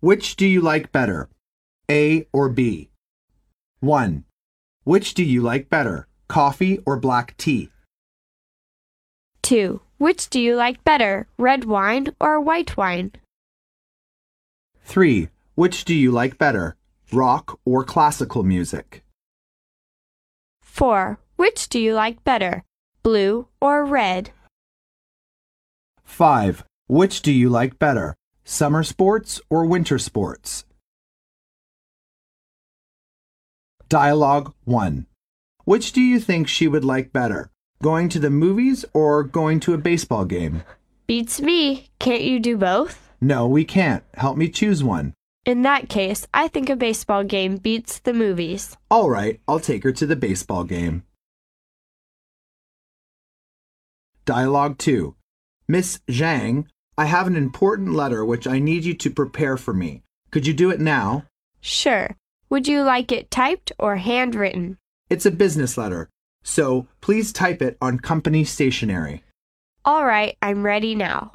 Which do you like better? A or B? 1. Which do you like better? Coffee or black tea? 2. Which do you like better, red wine or white wine? 3. Which do you like better? Rock or classical music? 4. Which do you like better, blue or red? 5. Which do you like better? Summer sports or winter sports? Dialogue 1. Which do you think she would like better? Going to the movies or going to a baseball game? Beats me. Can't you do both? No, we can't. Help me choose one. In that case, I think a baseball game beats the movies. All right, I'll take her to the baseball game. Dialogue 2. Miss Zhang, I have an important letter which I need you to prepare for me. Could you do it now? Sure. Would you like it typed or handwritten? It's a business letter, so please type it on company stationery. All right, I'm ready now.